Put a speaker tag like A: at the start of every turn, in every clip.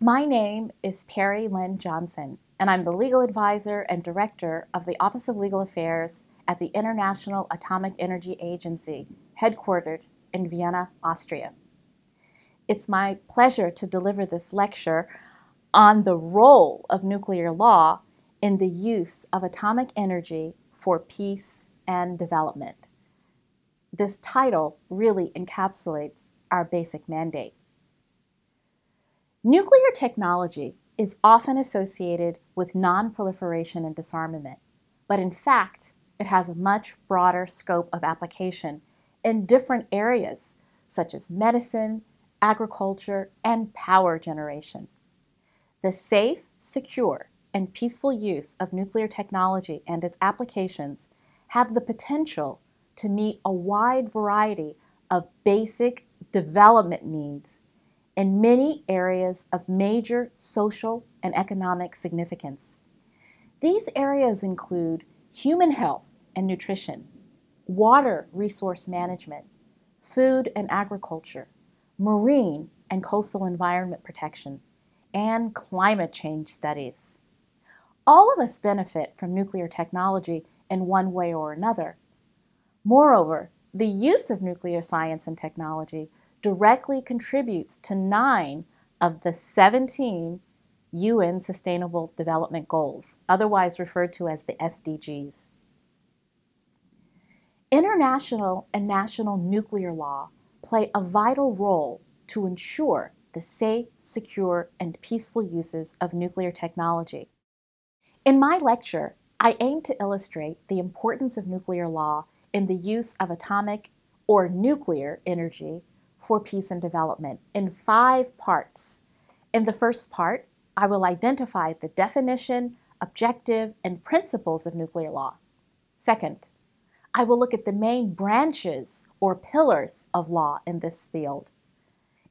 A: My name is Peri Lynne Johnson, and I'm the legal advisor and director of the Office of Legal Affairs at the International Atomic Energy Agency, headquartered in Vienna, Austria. It's my pleasure to deliver this lecture on the role of nuclear law in the use of atomic energy for peace and development. This title really encapsulates our basic mandate. Nuclear technology is often associated with non-proliferation and disarmament, but in fact, it has a much broader scope of application in different areas such as medicine, agriculture, and power generation. The safe, secure, and peaceful use of nuclear technology and its applications have the potential to meet a wide variety of basic development needs in many areas of major social and economic significance. These areas include human health and nutrition, water resource management, food and agriculture, marine and coastal environment protection, and climate change studies. All of us benefit from nuclear technology in one way or another. Moreover, the use of nuclear science and technology directly contributes to nine of the 17 UN Sustainable Development Goals, otherwise referred to as the SDGs. International and national nuclear law play a vital role to ensure the safe, secure, and peaceful uses of nuclear technology. In my lecture, I aim to illustrate the importance of nuclear law in the use of atomic or nuclear energy for peace and development in five parts. In the first part, I will identify the definition, objective, and principles of nuclear law. Second, I will look at the main branches or pillars of law in this field,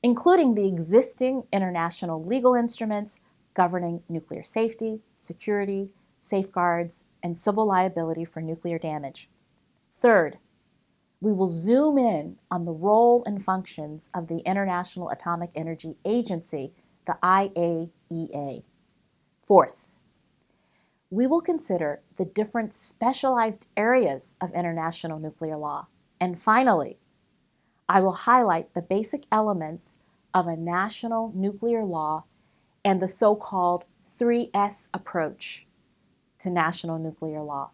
A: including the existing international legal instruments governing nuclear safety, security, safeguards, and civil liability for nuclear damage. Third, we will zoom in on the role and functions of the International Atomic Energy Agency, the IAEA. Fourth, we will consider the different specialized areas of international nuclear law. And finally, I will highlight the basic elements of a national nuclear law and the so-called 3S approach to national nuclear law.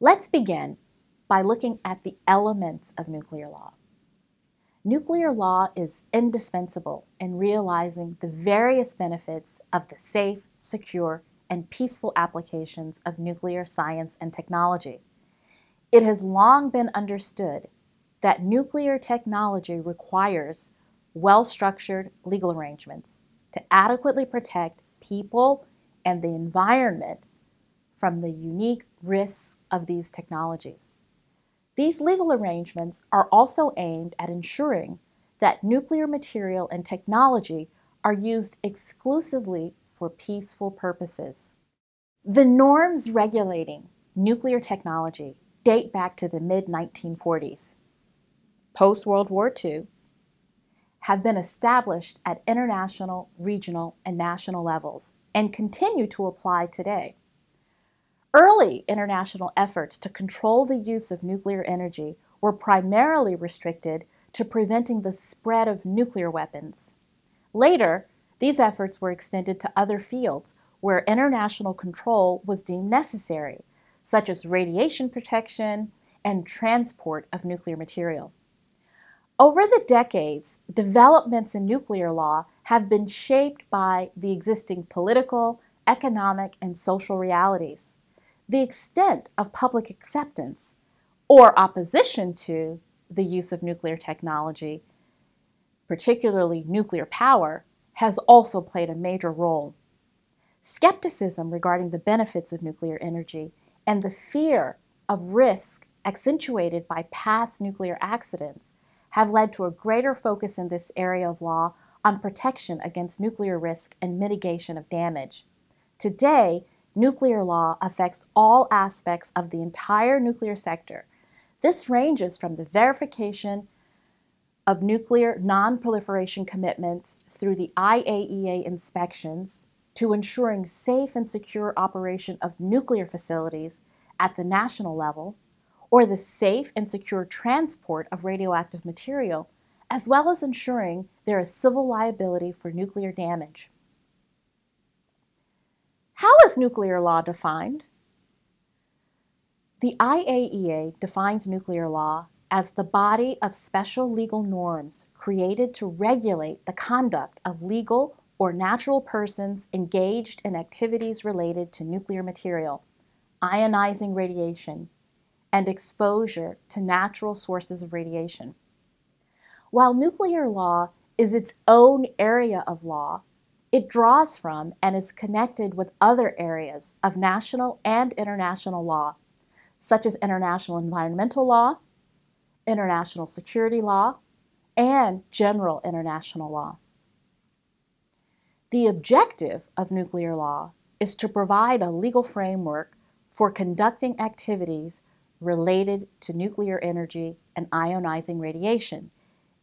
A: Let's begin by looking at the elements of nuclear law. Nuclear law is indispensable in realizing the various benefits of the safe, secure, and peaceful applications of nuclear science and technology. It has long been understood that nuclear technology requires well-structured legal arrangements to adequately protect people and the environment from the unique risks of these technologies. These legal arrangements are also aimed at ensuring that nuclear material and technology are used exclusively for peaceful purposes. The norms regulating nuclear technology date back to the mid-1940s. Post-World War II, have been established at international, regional, and national levels and continue to apply today. Early international efforts to control the use of nuclear energy were primarily restricted to preventing the spread of nuclear weapons. Later, these efforts were extended to other fields where international control was deemed necessary, such as radiation protection and transport of nuclear material. Over the decades, developments in nuclear law have been shaped by the existing political, economic, and social realities the extent of public acceptance or opposition to the use of nuclear technology, particularly nuclear power, has also played a major role. Skepticism regarding the benefits of nuclear energy and the fear of risk accentuated by past nuclear accidents have led to a greater focus in this area of law on protection against nuclear risk and mitigation of damage. Today, nuclear law affects all aspects of the entire nuclear sector. This ranges from the verification of nuclear nonproliferation commitments through the IAEA inspections to ensuring safe and secure operation of nuclear facilities at the national level, or the safe and secure transport of radioactive material, as well as ensuring there is civil liability for nuclear damage. Is nuclear law defined? The IAEA defines nuclear law as the body of special legal norms created to regulate the conduct of legal or natural persons engaged in activities related to nuclear material, ionizing radiation, and exposure to natural sources of radiation. While nuclear law is its own area of law, it draws from and is connected with other areas of national and international law, such as international environmental law, international security law, and general international law. The objective of nuclear law is to provide a legal framework for conducting activities related to nuclear energy and ionizing radiation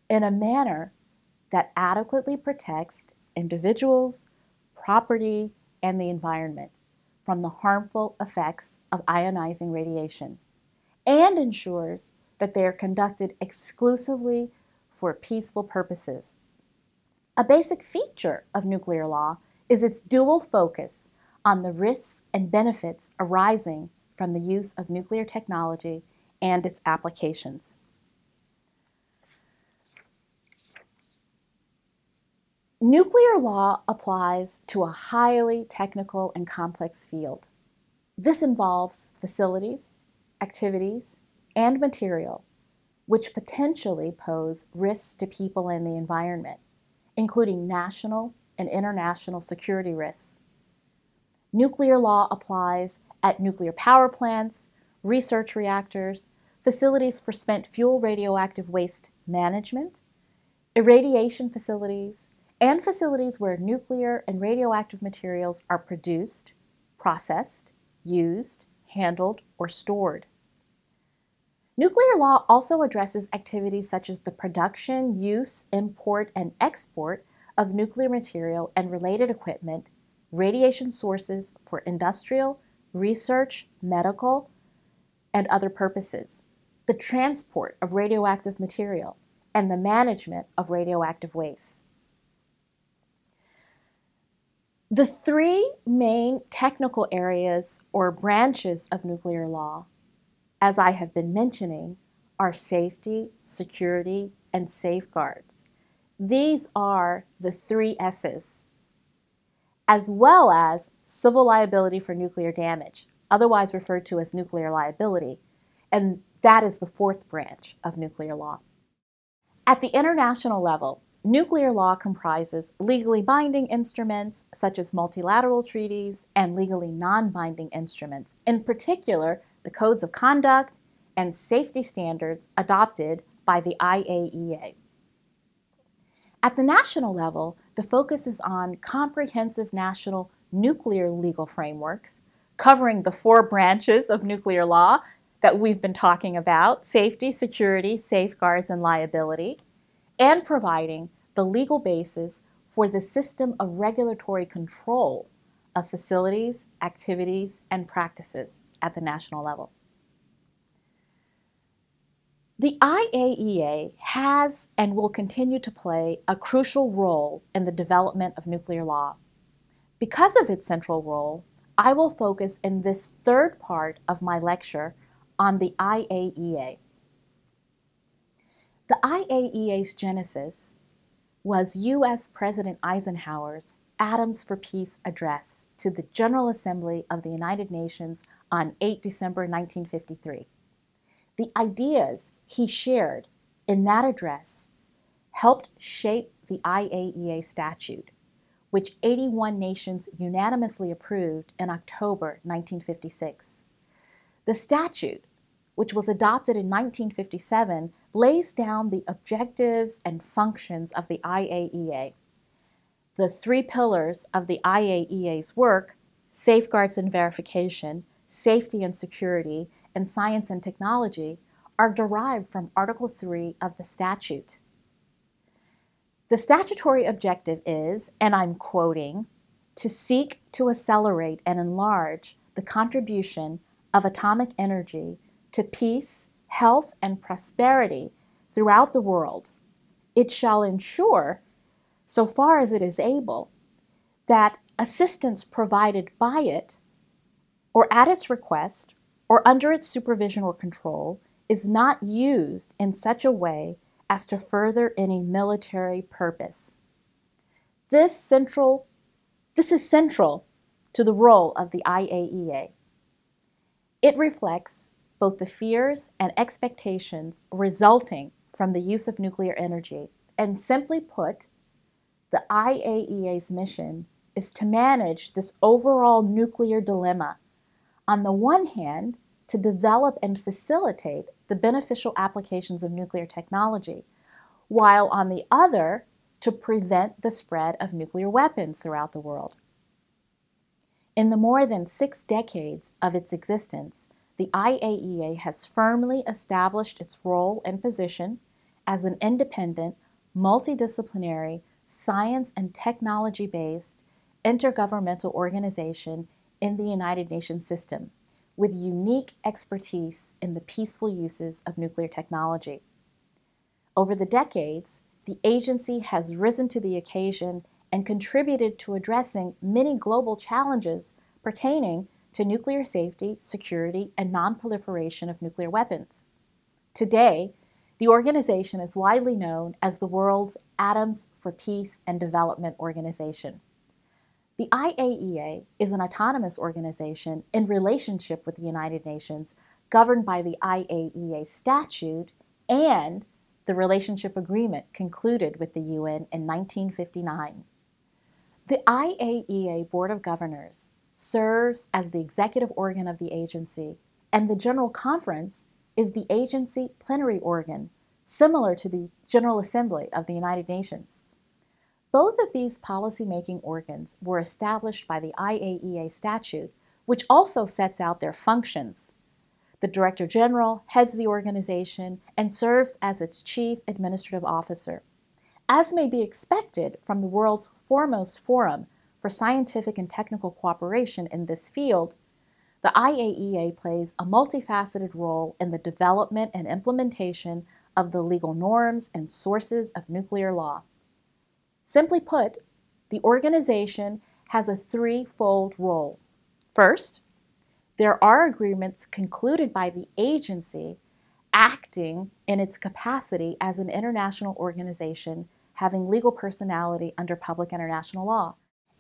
A: in a manner that adequately protects individuals, property, and the environment from the harmful effects of ionizing radiation and ensures that they are conducted exclusively for peaceful purposes. A basic feature of nuclear law is its dual focus on the risks and benefits arising from the use of nuclear technology and its applications. Nuclear law applies to a highly technical and complex field. This involves facilities, activities, and material which potentially pose risks to people and the environment, including national and international security risks. Nuclear law applies at nuclear power plants, research reactors, facilities for spent fuel radioactive waste management, irradiation facilities, and facilities where nuclear and radioactive materials are produced, processed, used, handled, or stored. Nuclear law also addresses activities such as the production, use, import, and export of nuclear material and related equipment, radiation sources for industrial, research, medical, and other purposes, the transport of radioactive material, and the management of radioactive waste. The three main technical areas or branches of nuclear law as I have been mentioning, are safety, security, and safeguards. These are the three S's, as well as civil liability for nuclear damage, otherwise referred to as nuclear liability, and that is the fourth branch of nuclear law. At the international level, nuclear law comprises legally binding instruments such as multilateral treaties and legally non binding instruments, in particular, the codes of conduct and safety standards adopted by the IAEA. At the national level, the focus is on comprehensive national nuclear legal frameworks covering the four branches of nuclear law that we've been talking about safety, security, safeguards, and liability, and providing the legal basis for the system of regulatory control of facilities, activities, and practices at the national level. The IAEA has and will continue to play a crucial role in the development of nuclear law. Because of its central role, I will focus in this third part of my lecture on the IAEA. The IAEA's genesis was U.S. President Eisenhower's Atoms for Peace address to the General Assembly of the United Nations on 8 December 1953. The ideas he shared in that address helped shape the IAEA statute, which 81 nations unanimously approved in October 1956. The statute, which was adopted in 1957, lays down the objectives and functions of the IAEA. The three pillars of the IAEA's work safeguards and verification, safety and security, and science and technology are derived from Article 3 of the statute. The statutory objective is, and I'm quoting, to seek to accelerate and enlarge the contribution of atomic energy to peace, health, and prosperity throughout the world. It shall ensure, so far as it is able, that assistance provided by it, or at its request, or under its supervision or control, is not used in such a way as to further any military purpose. This central this is central to the role of the IAEA. It reflects both the fears and expectations resulting from the use of nuclear energy, and simply put, the IAEA's mission is to manage this overall nuclear dilemma. On the one hand, to develop and facilitate the beneficial applications of nuclear technology, while on the other, to prevent the spread of nuclear weapons throughout the world. In the more than six decades of its existence, the IAEA has firmly established its role and position as an independent, multidisciplinary, science and technology based intergovernmental organization in the United Nations system with unique expertise in the peaceful uses of nuclear technology. Over the decades, the agency has risen to the occasion and contributed to addressing many global challenges pertaining to nuclear safety, security, and nonproliferation of nuclear weapons. Today, the organization is widely known as the world's Atoms for Peace and Development Organization. The IAEA is an autonomous organization in relationship with the United Nations, governed by the IAEA statute and the relationship agreement concluded with the UN in 1959. The IAEA Board of Governors serves as the executive organ of the agency, and the General Conference is the agency plenary organ, similar to the General Assembly of the United Nations. Both of these policymaking organs were established by the IAEA statute, which also sets out their functions the Director General heads the organization and serves as its chief administrative officer. As may be expected from the world's foremost forum for scientific and technical cooperation in this field, the IAEA plays a multifaceted role in the development and implementation of the legal norms and sources of nuclear law. Simply put, the organization has a threefold role. First, there are agreements concluded by the agency acting in its capacity as an international organization having legal personality under public international law.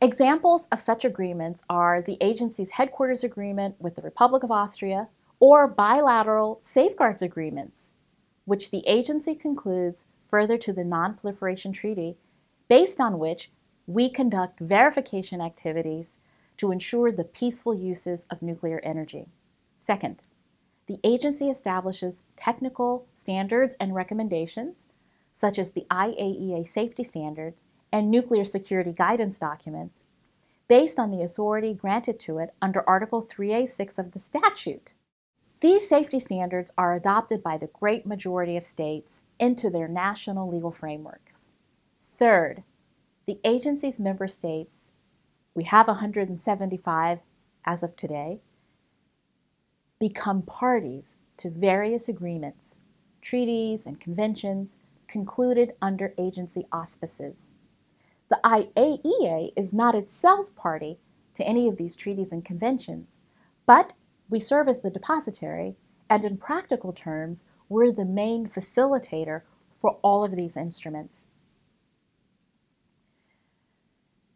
A: Examples of such agreements are the agency's headquarters agreement with the Republic of Austria or bilateral safeguards agreements, which the agency concludes further to the Non-Proliferation Treaty, based on which we conduct verification activities to ensure the peaceful uses of nuclear energy. Second, the agency establishes technical standards and recommendations, such as the IAEA safety standards and nuclear security guidance documents, based on the authority granted to it under Article 3A6 of the statute. These safety standards are adopted by the great majority of states into their national legal frameworks. Third, the agency's member states we have 175 as of today, become parties to various agreements, treaties, and conventions concluded under agency auspices. The IAEA is not itself party to any of these treaties and conventions, but we serve as the depository, and in practical terms, we're the main facilitator for all of these instruments.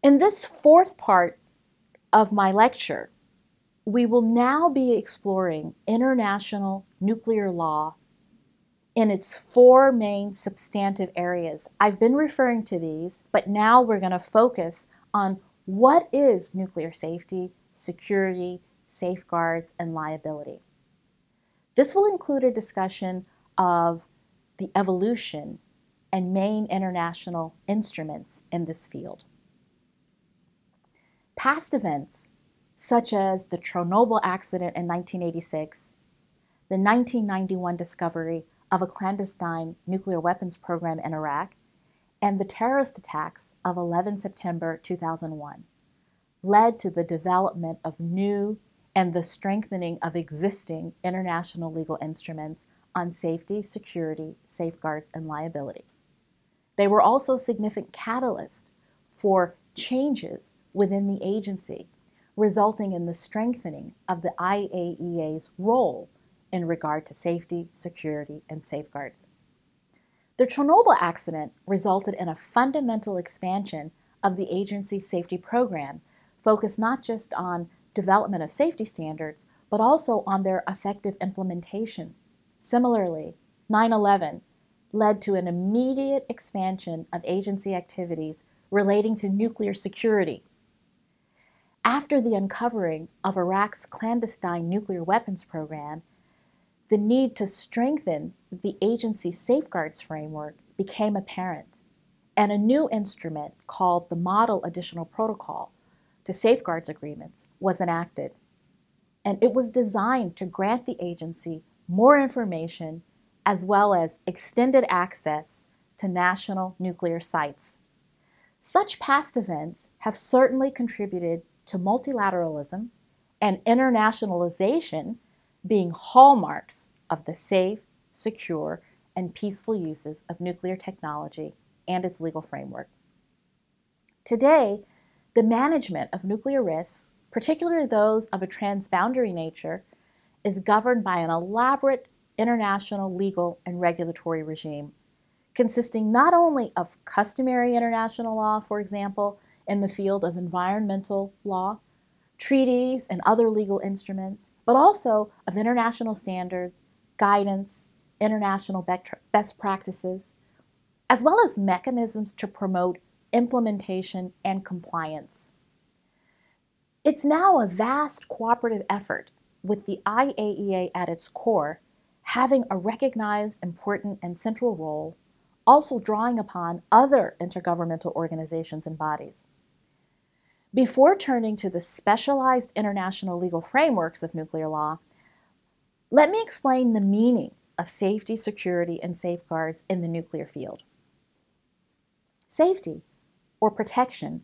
A: In this fourth part of my lecture, we will now be exploring international nuclear law in its four main substantive areas. I've been referring to these, but now we're going to focus on what is nuclear safety, security, safeguards, and liability. This will include a discussion of the evolution and main international instruments in this field. Past events, such as the Chernobyl accident in 1986, the 1991 discovery of a clandestine nuclear weapons program in Iraq, and the terrorist attacks of 11 September 2001 led to the development of new and the strengthening of existing international legal instruments on safety, security, safeguards, and liability. They were also significant catalysts for changes within the agency, resulting in the strengthening of the IAEA's role in regard to safety, security, and safeguards. The Chernobyl accident resulted in a fundamental expansion of the agency's safety program, focused not just on development of safety standards, but also on their effective implementation. Similarly, 9 11 led to an immediate expansion of agency activities relating to nuclear security. After the uncovering of Iraq's clandestine nuclear weapons program, the need to strengthen the agency safeguards framework became apparent, and a new instrument called the Model Additional Protocol to Safeguards Agreements was enacted. And it was designed to grant the agency more information as well as extended access to national nuclear sites. Such past events have certainly contributed to multilateralism and internationalization being hallmarks of the safe, secure, and peaceful uses of nuclear technology and its legal framework. Today, the management of nuclear risks, particularly those of a transboundary nature, is governed by an elaborate international legal and regulatory regime, consisting not only of customary international law, for example, in the field of environmental law, treaties, and other legal instruments, but also of international standards, guidance, international best practices, as well as mechanisms to promote implementation and compliance. It's now a vast cooperative effort with the IAEA at its core having a recognized, important, and central role, also drawing upon other intergovernmental organizations and bodies. Before turning to the specialized international legal frameworks of nuclear law, let me explain the meaning of safety, security, and safeguards in the nuclear field. Safety, or protection,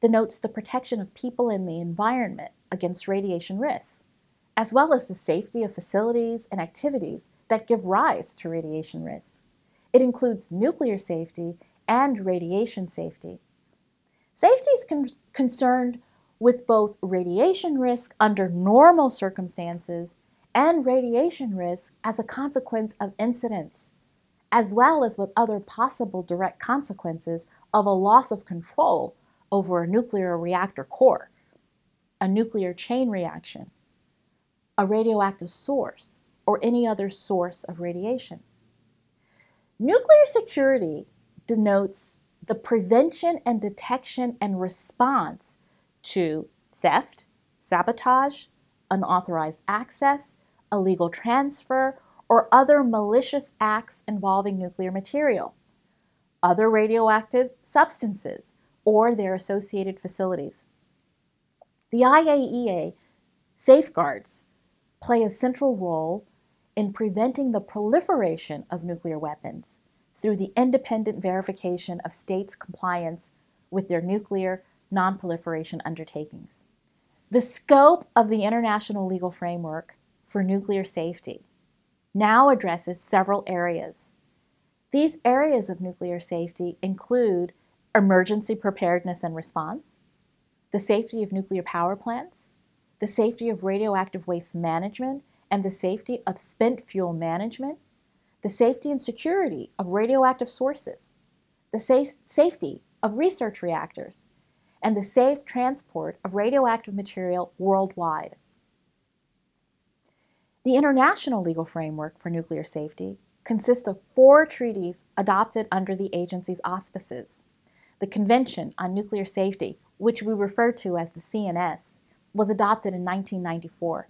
A: denotes the protection of people and the environment against radiation risks, as well as the safety of facilities and activities that give rise to radiation risks. It includes nuclear safety and radiation safety. Safety is con- concerned with both radiation risk under normal circumstances and radiation risk as a consequence of incidents, as well as with other possible direct consequences of a loss of control over a nuclear reactor core, a nuclear chain reaction, a radioactive source, or any other source of radiation. Nuclear security denotes the prevention and detection and response to theft, sabotage, unauthorized access, illegal transfer, or other malicious acts involving nuclear material, other radioactive substances, or their associated facilities. The IAEA safeguards play a central role in preventing the proliferation of nuclear weapons through the independent verification of states' compliance with their nuclear nonproliferation undertakings. The scope of the international legal framework for nuclear safety now addresses several areas. These areas of nuclear safety include emergency preparedness and response, the safety of nuclear power plants, the safety of radioactive waste management, and the safety of spent fuel management, the safety and security of radioactive sources, the sa- safety of research reactors, and the safe transport of radioactive material worldwide. The international legal framework for nuclear safety consists of four treaties adopted under the agency's auspices. The Convention on Nuclear Safety, which we refer to as the CNS, was adopted in 1994.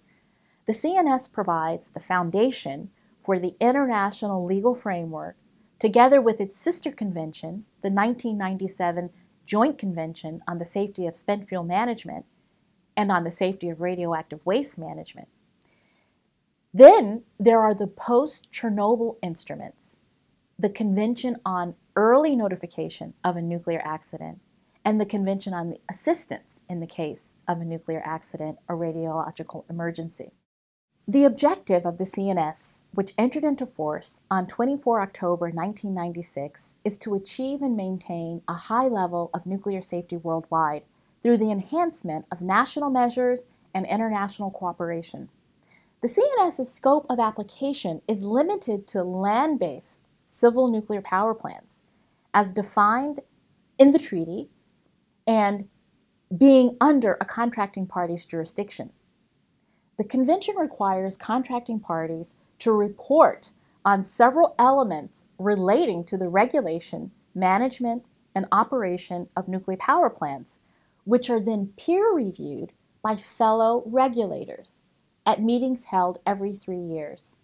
A: The CNS provides the foundation for the international legal framework, together with its sister convention, the 1997 Joint Convention on the Safety of Spent Fuel Management and on the Safety of Radioactive Waste Management. Then there are the post Chernobyl instruments, the Convention on early notification of a nuclear accident and the Convention on the Assistance in the case of a nuclear accident or radiological emergency. The objective of the CNS, which entered into force on 24 October 1996, is to achieve and maintain a high level of nuclear safety worldwide through the enhancement of national measures and international cooperation. The CNS's scope of application is limited to land based civil nuclear power plants, as defined in the treaty and being under a contracting party's jurisdiction. The convention requires contracting parties to report on several elements relating to the regulation, management, and operation of nuclear power plants, which are then peer reviewed by fellow regulators at meetings held every three years.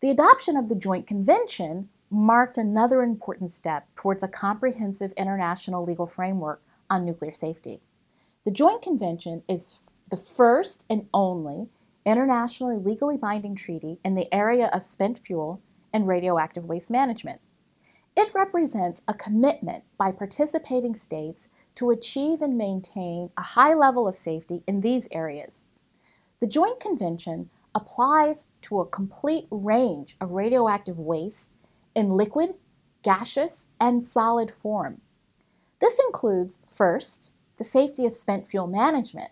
A: The adoption of the Joint Convention marked another important step towards a comprehensive international legal framework on nuclear safety. The Joint Convention is the first and only internationally legally binding treaty in the area of spent fuel and radioactive waste management. It represents a commitment by participating states to achieve and maintain a high level of safety in these areas. The Joint Convention applies to a complete range of radioactive waste in liquid, gaseous, and solid form. This includes, first, the safety of spent fuel management,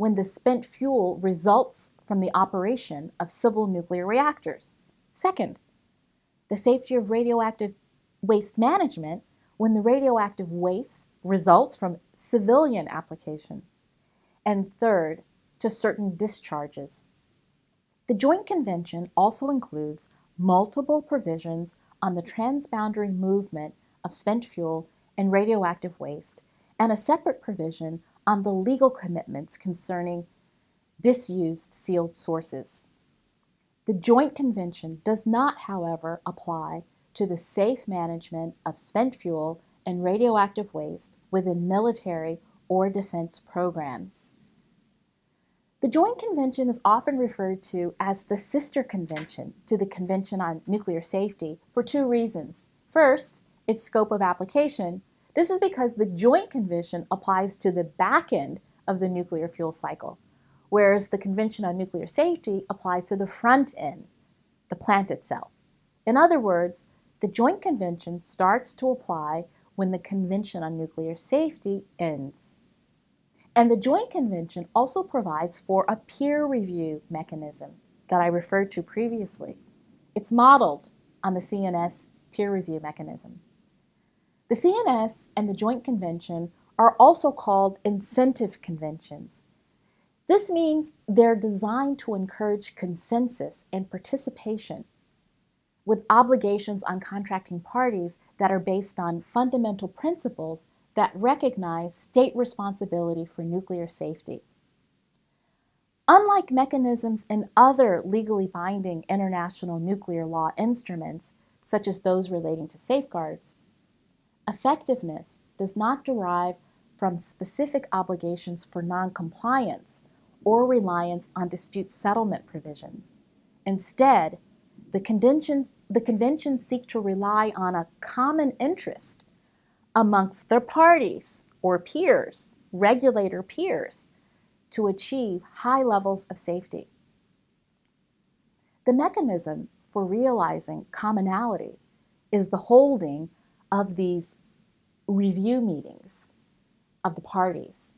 A: when the spent fuel results from the operation of civil nuclear reactors. Second, the safety of radioactive waste management when the radioactive waste results from civilian application. And third, to certain discharges. The Joint Convention also includes multiple provisions on the transboundary movement of spent fuel and radioactive waste, and a separate provision on the legal commitments concerning disused sealed sources. The Joint Convention does not, however, apply to the safe management of spent fuel and radioactive waste within military or defense programs. The Joint Convention is often referred to as the sister convention to the Convention on Nuclear Safety for two reasons. First, its scope of application, this is because the Joint Convention applies to the back end of the nuclear fuel cycle, whereas the Convention on Nuclear Safety applies to the front end, the plant itself. In other words, the Joint Convention starts to apply when the Convention on Nuclear Safety ends. And the Joint Convention also provides for a peer review mechanism that I referred to previously. It's modeled on the CNS peer review mechanism. The CNS and the Joint Convention are also called incentive conventions. This means they're designed to encourage consensus and participation with obligations on contracting parties that are based on fundamental principles that recognize state responsibility for nuclear safety. Unlike mechanisms in other legally binding international nuclear law instruments, such as those relating to safeguards, Effectiveness does not derive from specific obligations for noncompliance or reliance on dispute settlement provisions. Instead, the convention, the conventions seek to rely on a common interest amongst their parties or peers, regulator peers, to achieve high levels of safety. The mechanism for realizing commonality is the holding of these review meetings of the parties,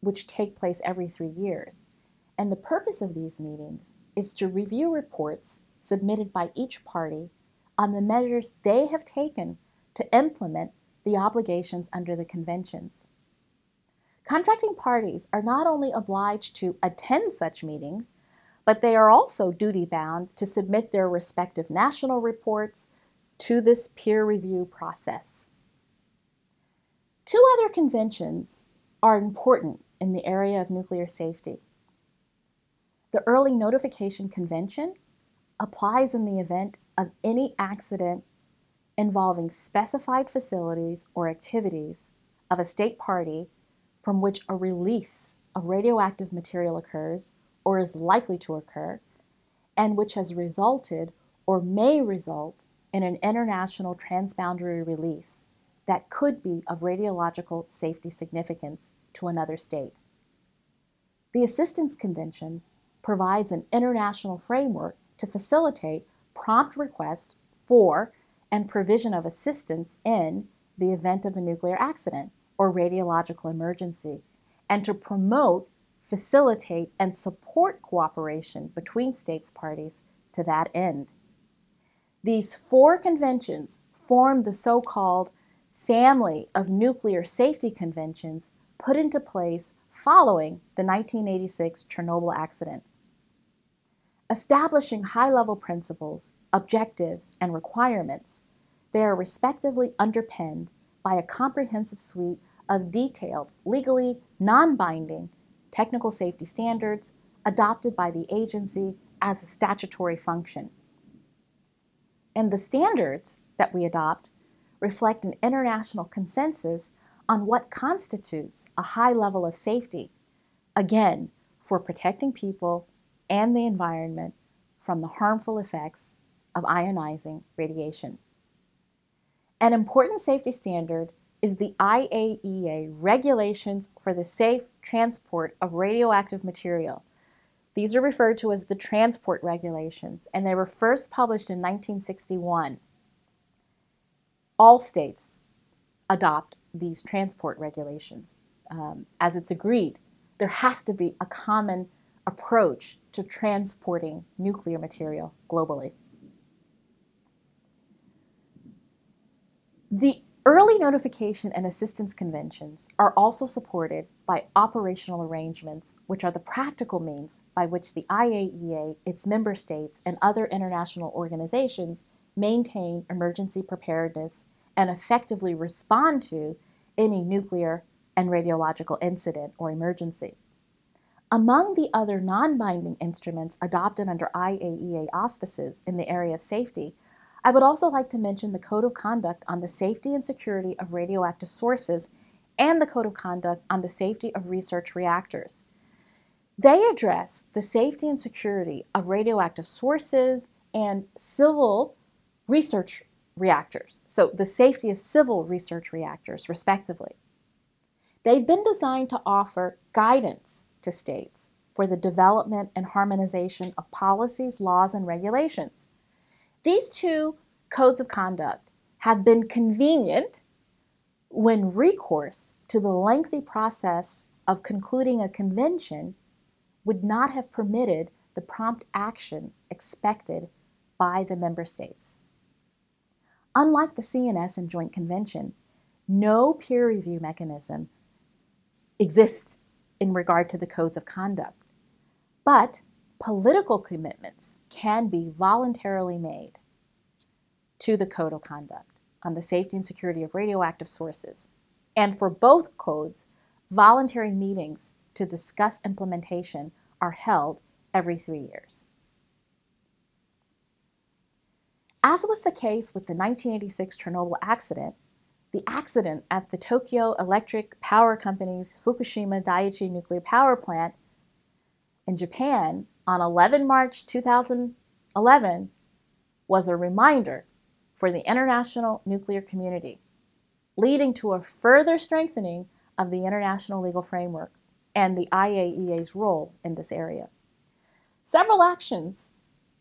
A: which take place every three years. And the purpose of these meetings is to review reports submitted by each party on the measures they have taken to implement the obligations under the conventions. Contracting parties are not only obliged to attend such meetings, but they are also duty bound to submit their respective national reports to this peer review process. Two other conventions are important in the area of nuclear safety. The Early Notification Convention applies in the event of any accident involving specified facilities or activities of a state party from which a release of radioactive material occurs or is likely to occur, and which has resulted or may result in an international transboundary release that could be of radiological safety significance to another state. The Assistance Convention provides an international framework to facilitate prompt request for and provision of assistance in the event of a nuclear accident or radiological emergency, and to promote, facilitate, and support cooperation between states parties to that end. These four conventions form the so called family of nuclear safety conventions put into place following the 1986 Chernobyl accident. Establishing high level principles, objectives, and requirements, they are respectively underpinned by a comprehensive suite of detailed, legally non binding technical safety standards adopted by the agency as a statutory function. And the standards that we adopt reflect an international consensus on what constitutes a high level of safety, again, for protecting people and the environment from the harmful effects of ionizing radiation. An important safety standard is the IAEA regulations for the safe transport of radioactive material. These are referred to as the transport regulations, and they were first published in 1961. All states adopt these transport regulations um, as it's agreed. There has to be a common approach to transporting nuclear material globally. The early notification and assistance conventions are also supported by operational arrangements, which are the practical means by which the IAEA, its member states, and other international organizations maintain emergency preparedness and effectively respond to any nuclear and radiological incident or emergency. Among the other non binding instruments adopted under IAEA auspices in the area of safety, I would also like to mention the Code of Conduct on the Safety and Security of Radioactive Sources and the Code of Conduct on the Safety of Research Reactors. They address the safety and security of radioactive sources and civil research reactors, so the safety of civil research reactors, respectively. They've been designed to offer guidance to states for the development and harmonization of policies, laws, and regulations. These two codes of conduct have been convenient when recourse to the lengthy process of concluding a convention would not have permitted the prompt action expected by the member states. Unlike the CNS and Joint Convention, no peer review mechanism exists in regard to the codes of conduct, but political commitments can be voluntarily made to the code of conduct on the safety and security of radioactive sources. And for both codes, voluntary meetings to discuss implementation are held every three years. As was the case with the 1986 Chernobyl accident, the accident at the Tokyo Electric Power Company's Fukushima Daiichi nuclear power plant in Japan on 11 March 2011 was a reminder for the international nuclear community, leading to a further strengthening of the international legal framework and the IAEA's role in this area. Several actions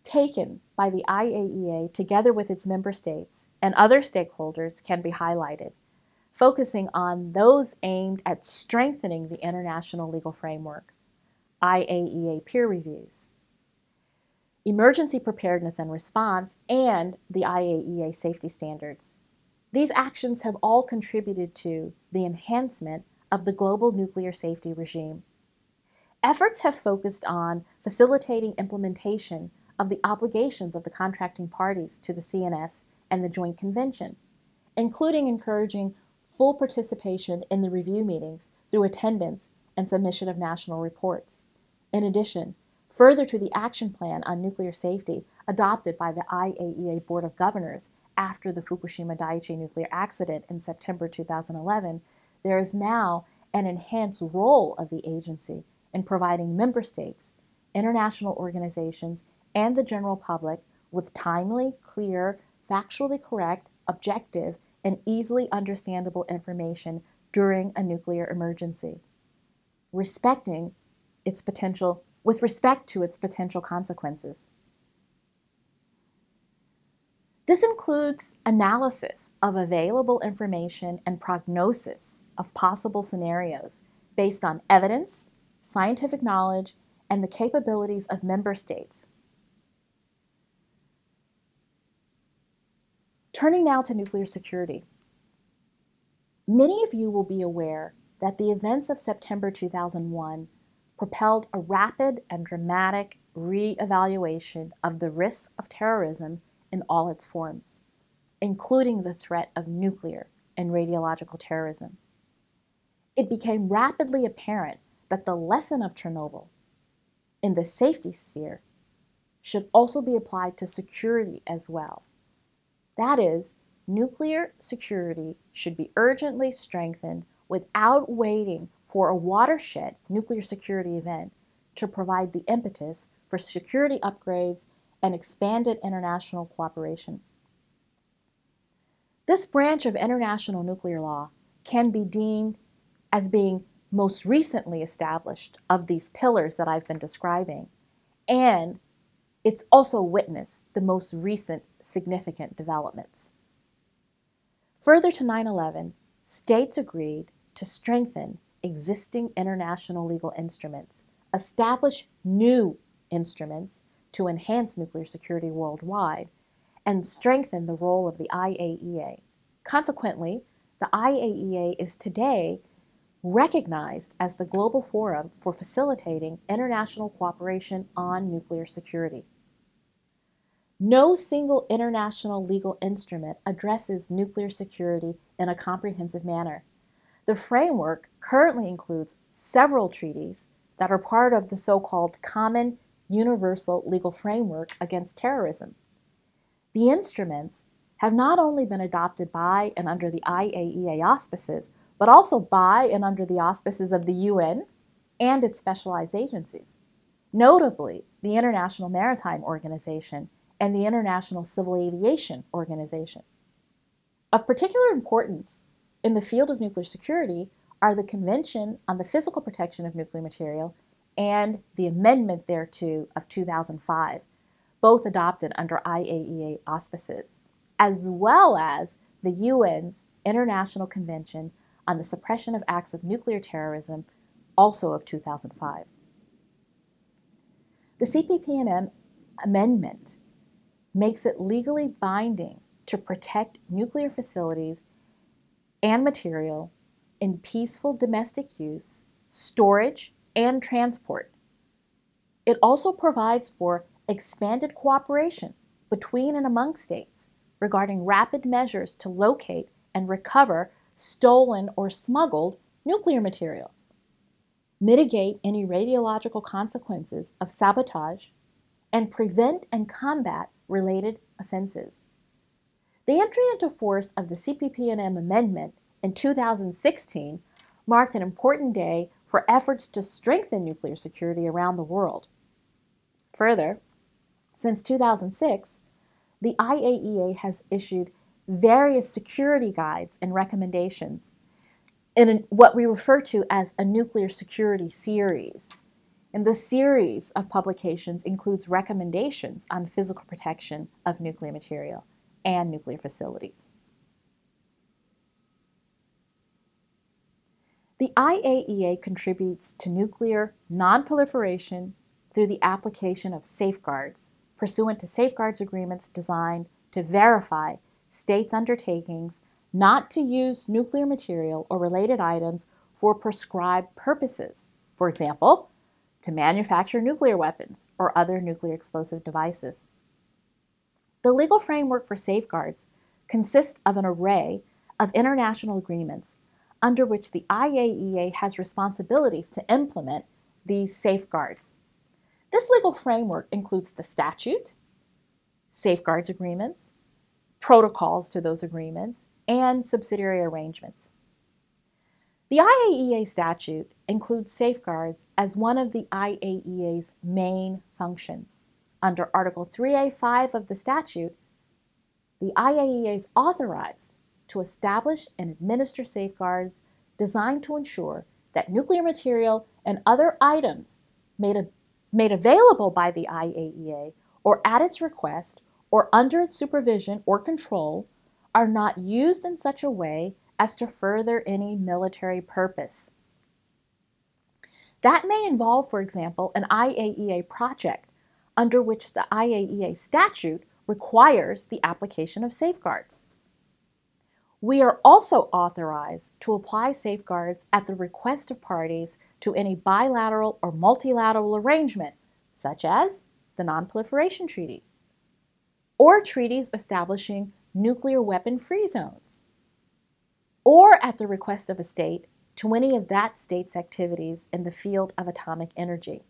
A: taken by the IAEA together with its member states and other stakeholders can be highlighted, focusing on those aimed at strengthening the international legal framework, IAEA peer reviews, emergency preparedness and response, and the IAEA safety standards. These actions have all contributed to the enhancement of the global nuclear safety regime. Efforts have focused on facilitating implementation of the obligations of the contracting parties to the CNS and the Joint Convention, including encouraging full participation in the review meetings through attendance and submission of national reports. In addition, further to the action plan on nuclear safety adopted by the IAEA Board of Governors after the Fukushima Daiichi nuclear accident in September 2011, there is now an enhanced role of the agency in providing member states, international organizations, and the general public with timely, clear, factually correct, objective, and easily understandable information during a nuclear emergency, respecting its potential with respect to its potential consequences. This includes analysis of available information and prognosis of possible scenarios based on evidence, scientific knowledge, and the capabilities of member states. Turning now to nuclear security. Many of you will be aware that the events of September 2001 propelled a rapid and dramatic re-evaluation of the risks of terrorism in all its forms, including the threat of nuclear and radiological terrorism. It became rapidly apparent that the lesson of Chernobyl in the safety sphere should also be applied to security as well. That is, nuclear security should be urgently strengthened without waiting for a watershed nuclear security event to provide the impetus for security upgrades and expanded international cooperation. This branch of international nuclear law can be deemed as being most recently established of these pillars that I've been describing, and it's also witnessed the most recent significant developments. Further to 9 11, states agreed to strengthen existing international legal instruments, establish new instruments to enhance nuclear security worldwide, and strengthen the role of the IAEA. Consequently, the IAEA is today recognized as the global forum for facilitating international cooperation on nuclear security. No single international legal instrument addresses nuclear security in a comprehensive manner. The framework currently includes several treaties that are part of the so called Common Universal Legal Framework Against Terrorism. The instruments have not only been adopted by and under the IAEA auspices, but also by and under the auspices of the UN and its specialized agencies, notably the International Maritime Organization and the International Civil Aviation Organization. Of particular importance in the field of nuclear security are the Convention on the Physical Protection of Nuclear Material and the amendment thereto of 2005, both adopted under IAEA auspices, as well as the UN's International Convention on the Suppression of Acts of Nuclear Terrorism, also of 2005. The CPPNM amendment makes it legally binding to protect nuclear facilities and material in peaceful domestic use, storage, and transport. It also provides for expanded cooperation between and among states regarding rapid measures to locate and recover stolen, or smuggled nuclear material, mitigate any radiological consequences of sabotage, and prevent and combat related offenses. The entry into force of the CPPNM amendment in 2016 marked an important day for efforts to strengthen nuclear security around the world. Further, since 2006, the IAEA has issued various security guides and recommendations in what we refer to as a nuclear security series. And the series of publications includes recommendations on physical protection of nuclear material and nuclear facilities. The IAEA contributes to nuclear nonproliferation through the application of safeguards pursuant to safeguards agreements designed to verify states' undertakings not to use nuclear material or related items for prescribed purposes. For example, to manufacture nuclear weapons or other nuclear explosive devices. The legal framework for safeguards consists of an array of international agreements under which the IAEA has responsibilities to implement these safeguards. This legal framework includes the statute, safeguards agreements, protocols to those agreements, and subsidiary arrangements. The IAEA statute includes safeguards as one of the IAEA's main functions. Under Article 3A5 of the statute, The IAEA is authorized to establish and administer safeguards designed to ensure that nuclear material and other items made, a, made available by the IAEA or at its request or under its supervision or control are not used in such a way as to further any military purpose. That may involve, for example, an IAEA project under which the IAEA statute requires the application of safeguards. We are also authorized to apply safeguards at the request of parties to any bilateral or multilateral arrangement, such as the Non-Proliferation Treaty, or treaties establishing nuclear weapon free zones, or at the request of a state to any of that state's activities in the field of atomic energy.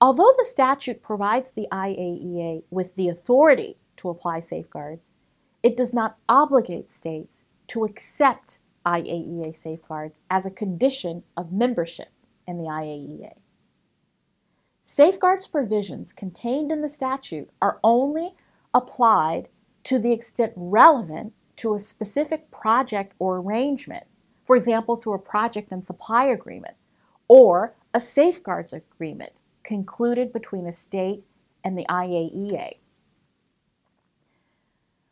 A: Although the statute provides the IAEA with the authority to apply safeguards, it does not obligate states to accept IAEA safeguards as a condition of membership in the IAEA. Safeguards provisions contained in the statute are only applied to the extent relevant to a specific project or arrangement, for example, through a project and supply agreement or a safeguards agreement concluded between a state and the IAEA.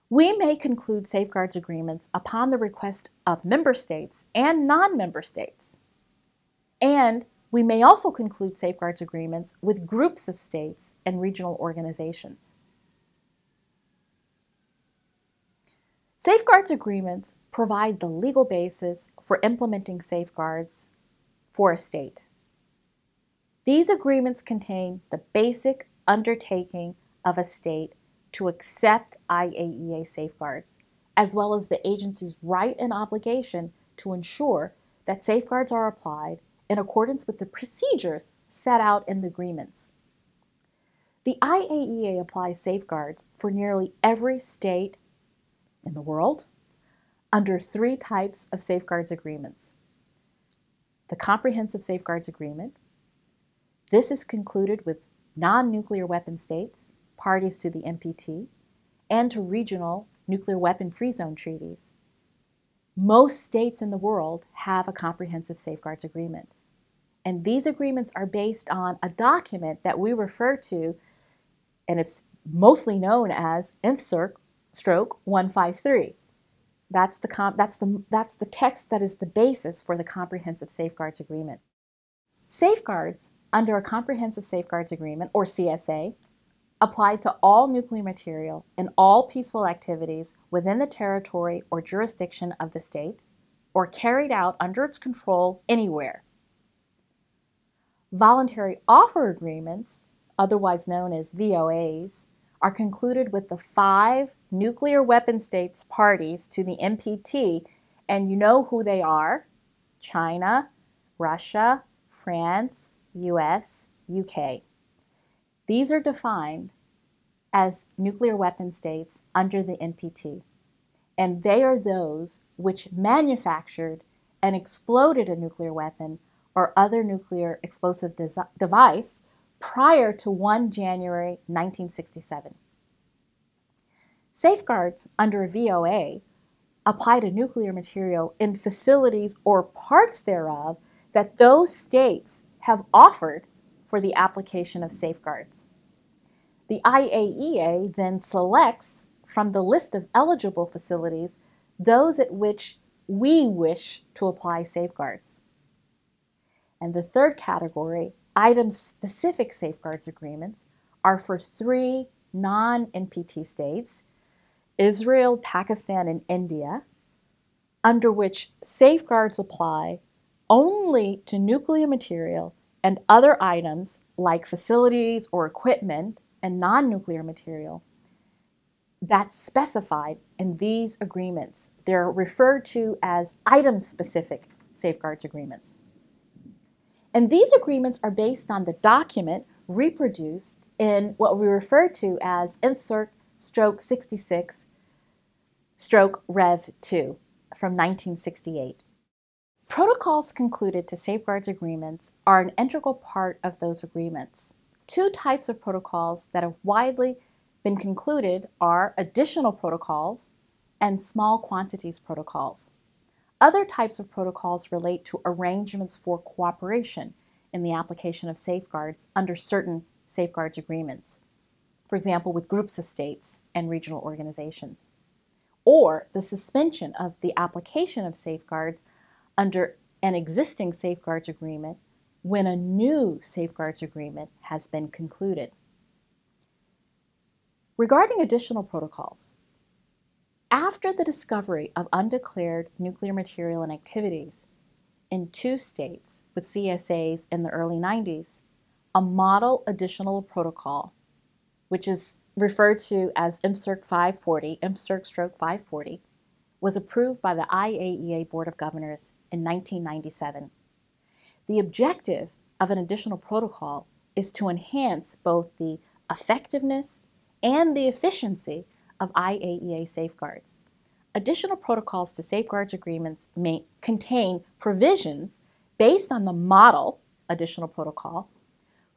A: We may conclude safeguards agreements upon the request of member states and non member states. And we may also conclude safeguards agreements with groups of states and regional organizations. Safeguards agreements provide the legal basis for implementing safeguards for a state. These agreements contain the basic undertaking of a state to accept IAEA safeguards, as well as the agency's right and obligation to ensure that safeguards are applied in accordance with the procedures set out in the agreements. The IAEA applies safeguards for nearly every state in the world under three types of safeguards agreements. The Comprehensive Safeguards Agreement. This is concluded with non nuclear weapon states parties to the NPT, and to regional nuclear weapon free zone treaties. Most states in the world have a comprehensive safeguards agreement. And these agreements are based on a document that we refer to, and it's mostly known as INFCIRC stroke 153. That's the, that's, the, that's the text that is the basis for the Comprehensive Safeguards Agreement. Safeguards under a Comprehensive Safeguards Agreement, or CSA, apply to all nuclear material in all peaceful activities within the territory or jurisdiction of the state, or carried out under its control anywhere. Voluntary offer agreements, otherwise known as VOAs, are concluded with the five nuclear weapon states parties to the NPT, and you know who they are? China, Russia, France, US, UK. These are defined as nuclear weapon states under the NPT, and they are those which manufactured and exploded a nuclear weapon or other nuclear explosive de- device prior to 1 January 1967. Safeguards under a VOA apply to nuclear material in facilities or parts thereof that those states have offered for the application of safeguards. The IAEA then selects from the list of eligible facilities those at which we wish to apply safeguards. And the third category, item specific safeguards agreements, are for three non NPT states Israel, Pakistan, and India, under which safeguards apply only to nuclear material and other items like facilities or equipment and non nuclear material that's specified in these agreements. They're referred to as item specific safeguards agreements. And these agreements are based on the document reproduced in what we refer to as INFCIRC stroke 66 stroke Rev 2 from 1968. Protocols concluded to safeguards agreements are an integral part of those agreements. Two types of protocols that have widely been concluded are additional protocols and small quantities protocols. Other types of protocols relate to arrangements for cooperation in the application of safeguards under certain safeguards agreements, for example, with groups of states and regional organizations, or the suspension of the application of safeguards under an existing safeguards agreement when a new safeguards agreement has been concluded. Regarding additional protocols, after the discovery of undeclared nuclear material and activities in two states with CSAs in the early 90s, a model additional protocol, which is referred to as INFCIRC 540, INFCIRC stroke 540, was approved by the IAEA Board of Governors in 1997. The objective of an additional protocol is to enhance both the effectiveness and the efficiency of IAEA safeguards. Additional protocols to safeguards agreements may contain provisions based on the model additional protocol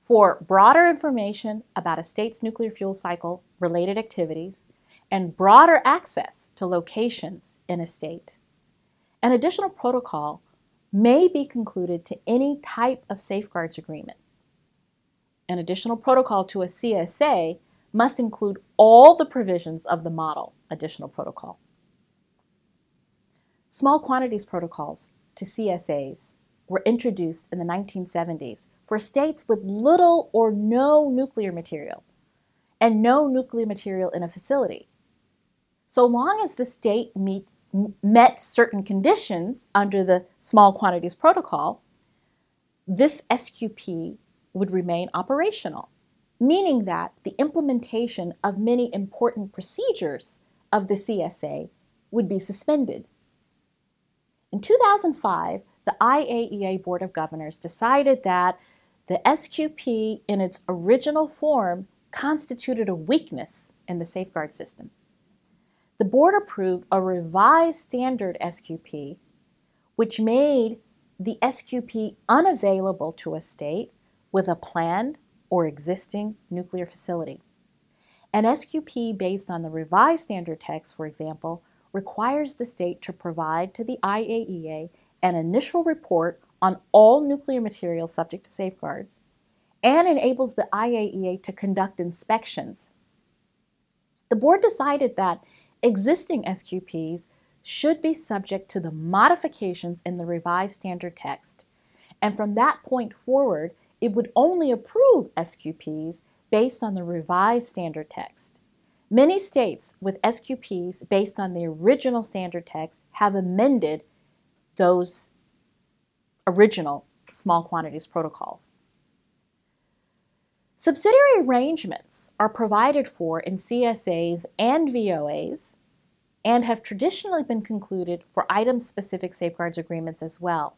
A: for broader information about a state's nuclear fuel cycle related activities and broader access to locations in a state. An additional protocol may be concluded to any type of safeguards agreement. An additional protocol to a CSA must include all the provisions of the model additional protocol. Small quantities protocols to CSAs were introduced in the 1970s for states with little or no nuclear material and no nuclear material in a facility. So long as the state meet, met certain conditions under the small quantities protocol, this SQP would remain operational meaning that the implementation of many important procedures of the CSA would be suspended. In 2005, the IAEA Board of Governors decided that the SQP in its original form constituted a weakness in the safeguard system. The board approved a revised standard SQP, which made the SQP unavailable to a state with a planned or existing nuclear facility. An SQP based on the revised standard text, for example, requires the state to provide to the IAEA an initial report on all nuclear material subject to safeguards and enables the IAEA to conduct inspections. The board decided that existing SQPs should be subject to the modifications in the revised standard text, and from that point forward, it would only approve SQPs based on the revised standard text. Many states with SQPs based on the original standard text have amended those original small quantities protocols. Subsidiary arrangements are provided for in CSAs and VOAs and have traditionally been concluded for item specific safeguards agreements as well.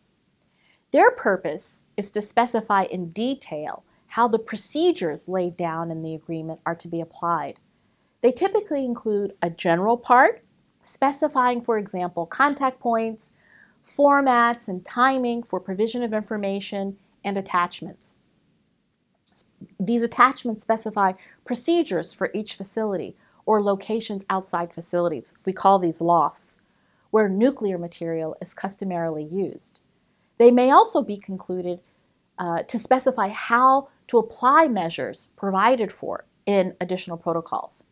A: Their purpose is to specify in detail how the procedures laid down in the agreement are to be applied. They typically include a general part, specifying, for example, contact points, formats, and timing for provision of information and attachments. These attachments specify procedures for each facility or locations outside facilities. We call these LOFs, where nuclear material is customarily used. They may also be concluded uh, to specify how to apply measures provided for in additional protocols.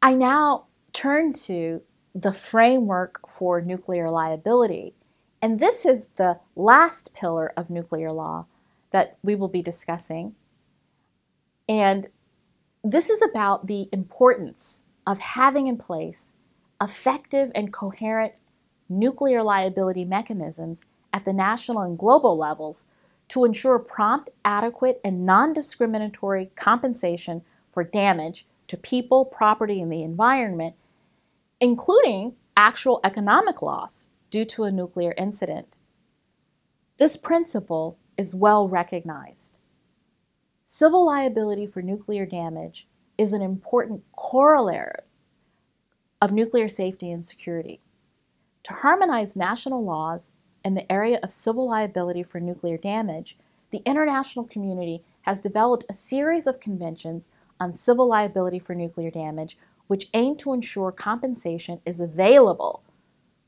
A: I now turn to the framework for nuclear liability. And this is the last pillar of nuclear law that we will be discussing. And this is about the importance of having in place effective and coherent nuclear liability mechanisms at the national and global levels to ensure prompt, adequate, and non discriminatory compensation for damage to people, property, and the environment, including actual economic loss due to a nuclear incident. This principle is well recognized. Civil liability for nuclear damage is an important corollary of nuclear safety and security to harmonize national laws in the area of civil liability for nuclear damage, the international community has developed a series of conventions on civil liability for nuclear damage which aim to ensure compensation is available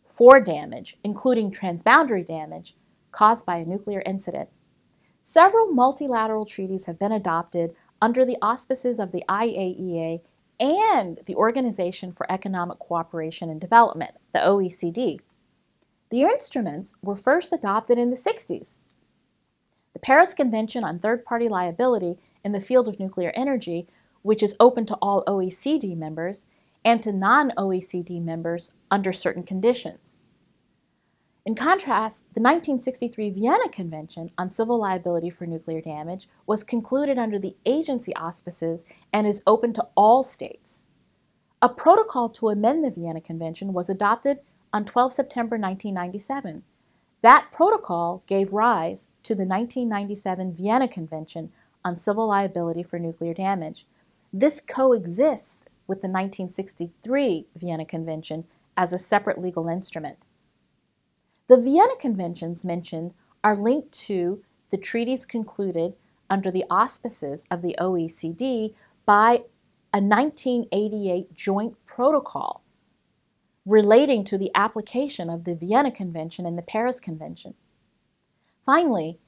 A: for damage, including transboundary damage, caused by a nuclear incident. Several multilateral treaties have been adopted under the auspices of the IAEA and the Organization for Economic Cooperation and Development, the OECD. The instruments were first adopted in the 60s. The Paris Convention on Third Party Liability in the field of nuclear energy, which is open to all OECD members and to non OECD members under certain conditions. In contrast, the 1963 Vienna Convention on Civil Liability for Nuclear Damage was concluded under the agency auspices and is open to all states. A protocol to amend the Vienna Convention was adopted on 12 September 1997. That protocol gave rise to the 1997 Vienna Convention on Civil Liability for Nuclear Damage. This coexists with the 1963 Vienna Convention as a separate legal instrument. The Vienna Conventions mentioned are linked to the treaties concluded under the auspices of the OECD by a 1988 joint protocol relating to the application of the Vienna Convention and the Paris Convention. Finally,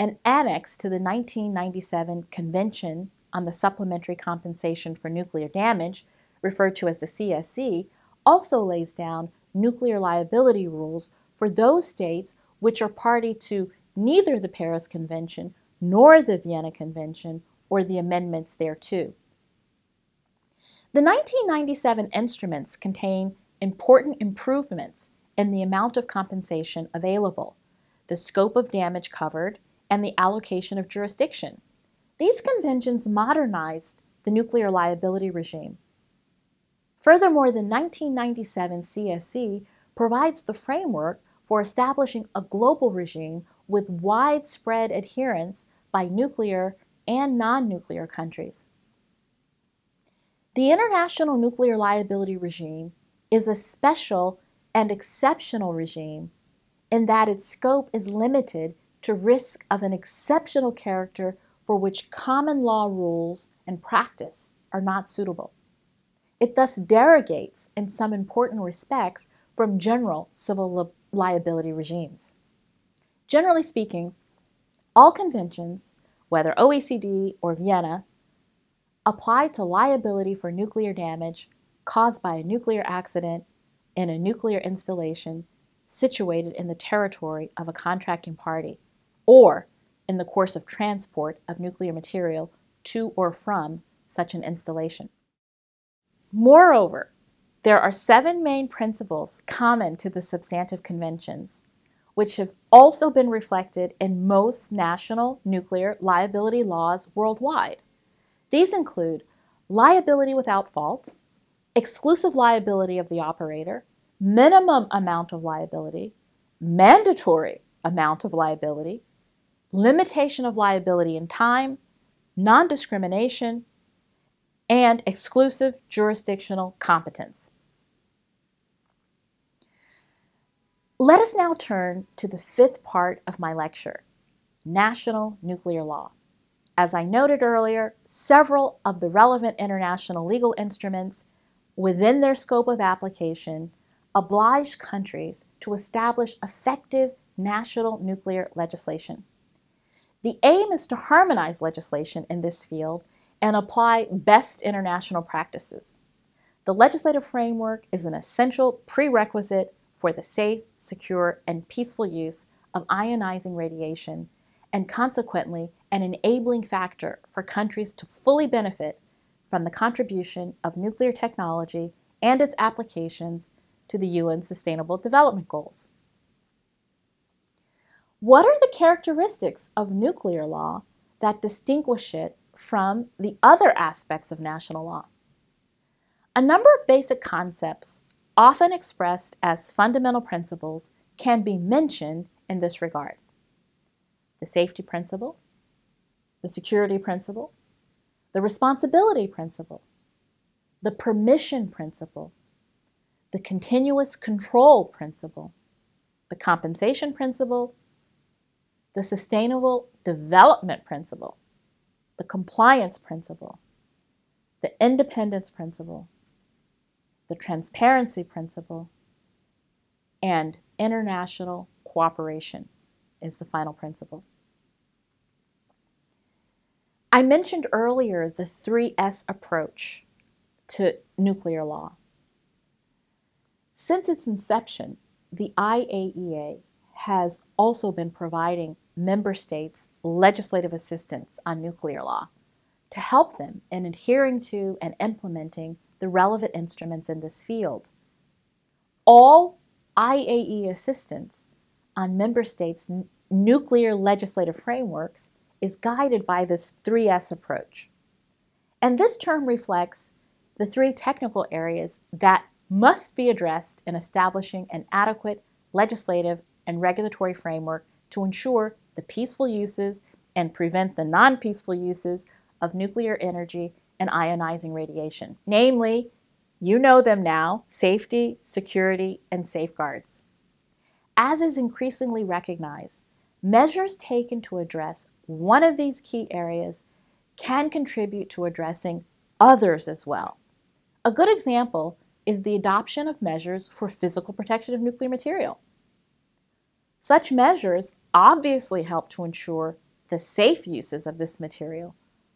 A: an annex to the 1997 Convention on the Supplementary Compensation for Nuclear Damage, referred to as the CSC, also lays down nuclear liability rules for those states which are party to neither the Paris Convention nor the Vienna Convention or the amendments thereto. The 1997 instruments contain important improvements in the amount of compensation available, the scope of damage covered, and the allocation of jurisdiction. These conventions modernized the nuclear liability regime. Furthermore, the 1997 CSC provides the framework for establishing a global regime with widespread adherence by nuclear and non nuclear countries. The international nuclear liability regime is a special and exceptional regime in that its scope is limited to risk of an exceptional character for which common law rules and practice are not suitable. It thus derogates, in some important respects, from general civil li- liability regimes. Generally speaking, all conventions, whether OECD or Vienna, apply to liability for nuclear damage caused by a nuclear accident in a nuclear installation situated in the territory of a contracting party or in the course of transport of nuclear material to or from such an installation. Moreover, there are seven main principles common to the substantive conventions, which have also been reflected in most national nuclear liability laws worldwide. These include liability without fault, exclusive liability of the operator, minimum amount of liability, mandatory amount of liability, limitation of liability in time, non discrimination, and exclusive jurisdictional competence. Let us now turn to the fifth part of my lecture national nuclear law. As I noted earlier, several of the relevant international legal instruments within their scope of application oblige countries to establish effective national nuclear legislation. The aim is to harmonize legislation in this field and apply best international practices. The legislative framework is an essential prerequisite for the safe, secure, and peaceful use of ionizing radiation, and consequently, an enabling factor for countries to fully benefit from the contribution of nuclear technology and its applications to the UN Sustainable Development Goals. What are the characteristics of nuclear law that distinguish it from the other aspects of national law? A number of basic concepts often expressed as fundamental principles, can be mentioned in this regard the safety principle, the security principle, the responsibility principle, the permission principle, the continuous control principle, the compensation principle, the sustainable development principle, the compliance principle, the independence principle, the transparency principle, and international cooperation is the final principle. I mentioned earlier the 3S approach to nuclear law. Since its inception, the IAEA has also been providing member states legislative assistance on nuclear law to help them in adhering to and implementing the relevant instruments in this field. All IAEA assistance on member states' n- nuclear legislative frameworks is guided by this 3S approach. And this term reflects the three technical areas that must be addressed in establishing an adequate legislative and regulatory framework to ensure the peaceful uses and prevent the non peaceful uses of nuclear energy and ionizing radiation. Namely, you know them now safety, security, and safeguards. As is increasingly recognized, measures taken to address one of these key areas can contribute to addressing others as well. A good example is the adoption of measures for physical protection of nuclear material. Such measures obviously help to ensure the safe uses of this material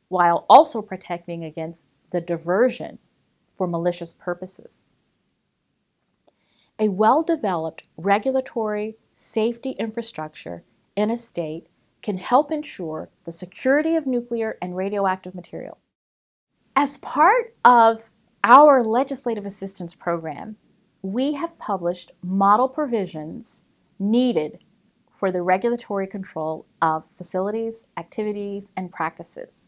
A: while also protecting against the diversion for malicious purposes. A well developed regulatory safety infrastructure in a state can help ensure the security of nuclear and radioactive material. As part of our legislative assistance program, we have published model provisions needed for the regulatory control of facilities, activities, and practices.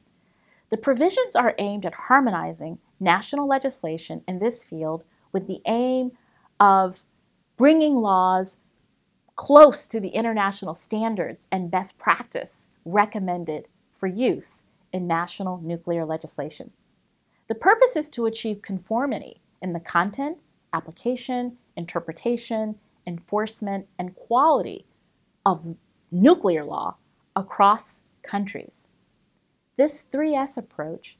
A: The provisions are aimed at harmonizing national legislation in this field with the aim of bringing laws close to the international standards and best practice recommended for use in national nuclear legislation. The purpose is to achieve conformity in the content, application, interpretation, enforcement, and quality of nuclear law across countries. This 3S approach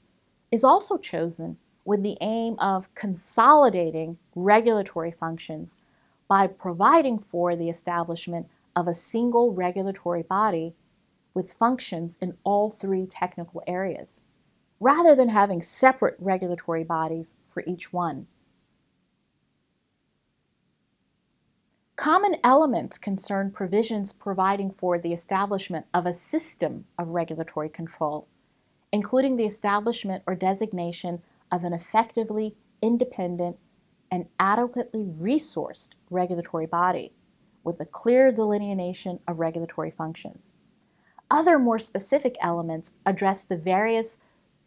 A: is also chosen with the aim of consolidating regulatory functions by providing for the establishment of a single regulatory body with functions in all three technical areas, rather than having separate regulatory bodies for each one. Common elements concern provisions providing for the establishment of a system of regulatory control, including the establishment or designation of an effectively independent and adequately resourced regulatory body with a clear delineation of regulatory functions. Other more specific elements address the various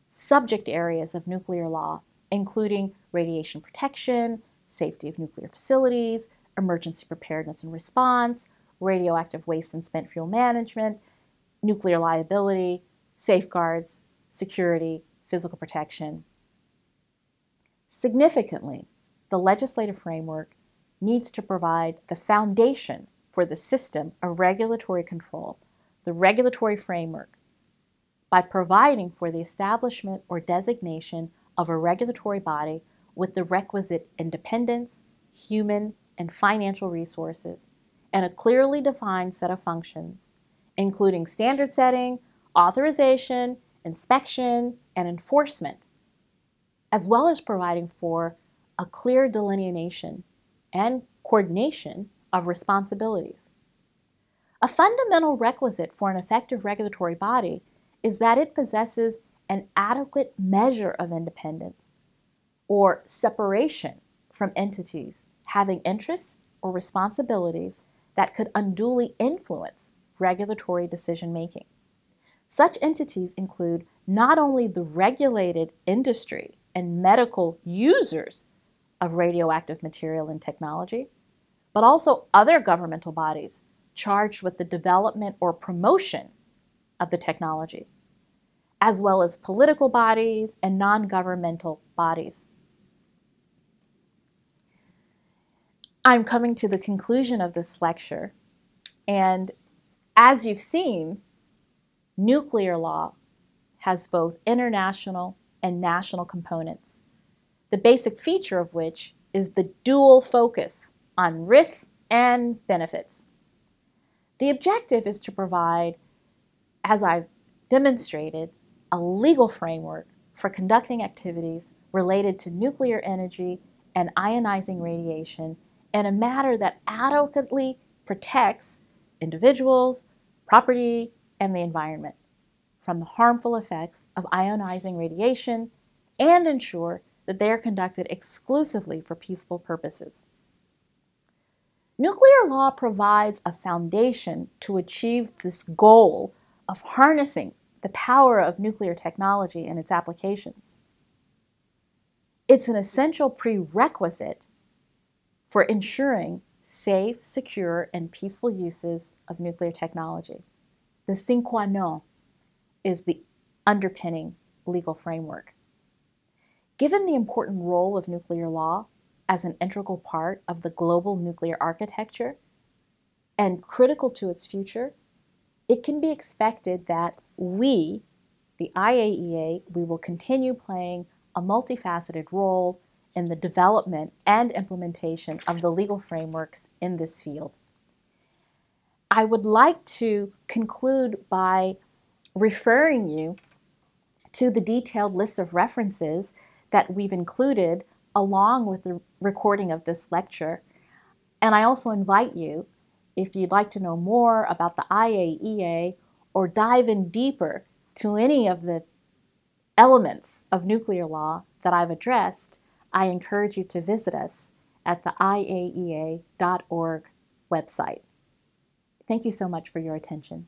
A: subject areas of nuclear law, including radiation protection, safety of nuclear facilities, emergency preparedness and response, radioactive waste and spent fuel management, nuclear liability, safeguards, security, physical protection. Significantly, the legislative framework needs to provide the foundation for the system of regulatory control, the regulatory framework, by providing for the establishment or designation of a regulatory body with the requisite independence, human, and financial resources, and a clearly defined set of functions, including standard setting, authorization, inspection, and enforcement, as well as providing for a clear delineation and coordination of responsibilities. A fundamental requisite for an effective regulatory body is that it possesses an adequate measure of independence or separation from entities having interests or responsibilities that could unduly influence regulatory decision making. Such entities include not only the regulated industry and medical users of radioactive material and technology, but also other governmental bodies charged with the development or promotion of the technology, as well as political bodies and non governmental bodies. I'm coming to the conclusion of this lecture, and as you've seen, nuclear law has both international and national components, the basic feature of which is the dual focus on risks and benefits. The objective is to provide, as I've demonstrated, a legal framework for conducting activities related to nuclear energy and ionizing radiation in a manner that adequately protects individuals, property, and the environment from the harmful effects of ionizing radiation and ensure that they are conducted exclusively for peaceful purposes. Nuclear law provides a foundation to achieve this goal of harnessing the power of nuclear technology and its applications. It's an essential prerequisite for ensuring safe, secure, and peaceful uses of nuclear technology. The sine qua non is the underpinning legal framework. Given the important role of nuclear law as an integral part of the global nuclear architecture and critical to its future, it can be expected that we, the IAEA, we will continue playing a multifaceted role in the development and implementation of the legal frameworks in this field. I would like to conclude by referring you to the detailed list of references that we've included along with the recording of this lecture. And I also invite you, if you'd like to know more about the IAEA or dive in deeper to any of the elements of nuclear law that I've addressed, I encourage you to visit us at the IAEA.org website. Thank you so much for your attention.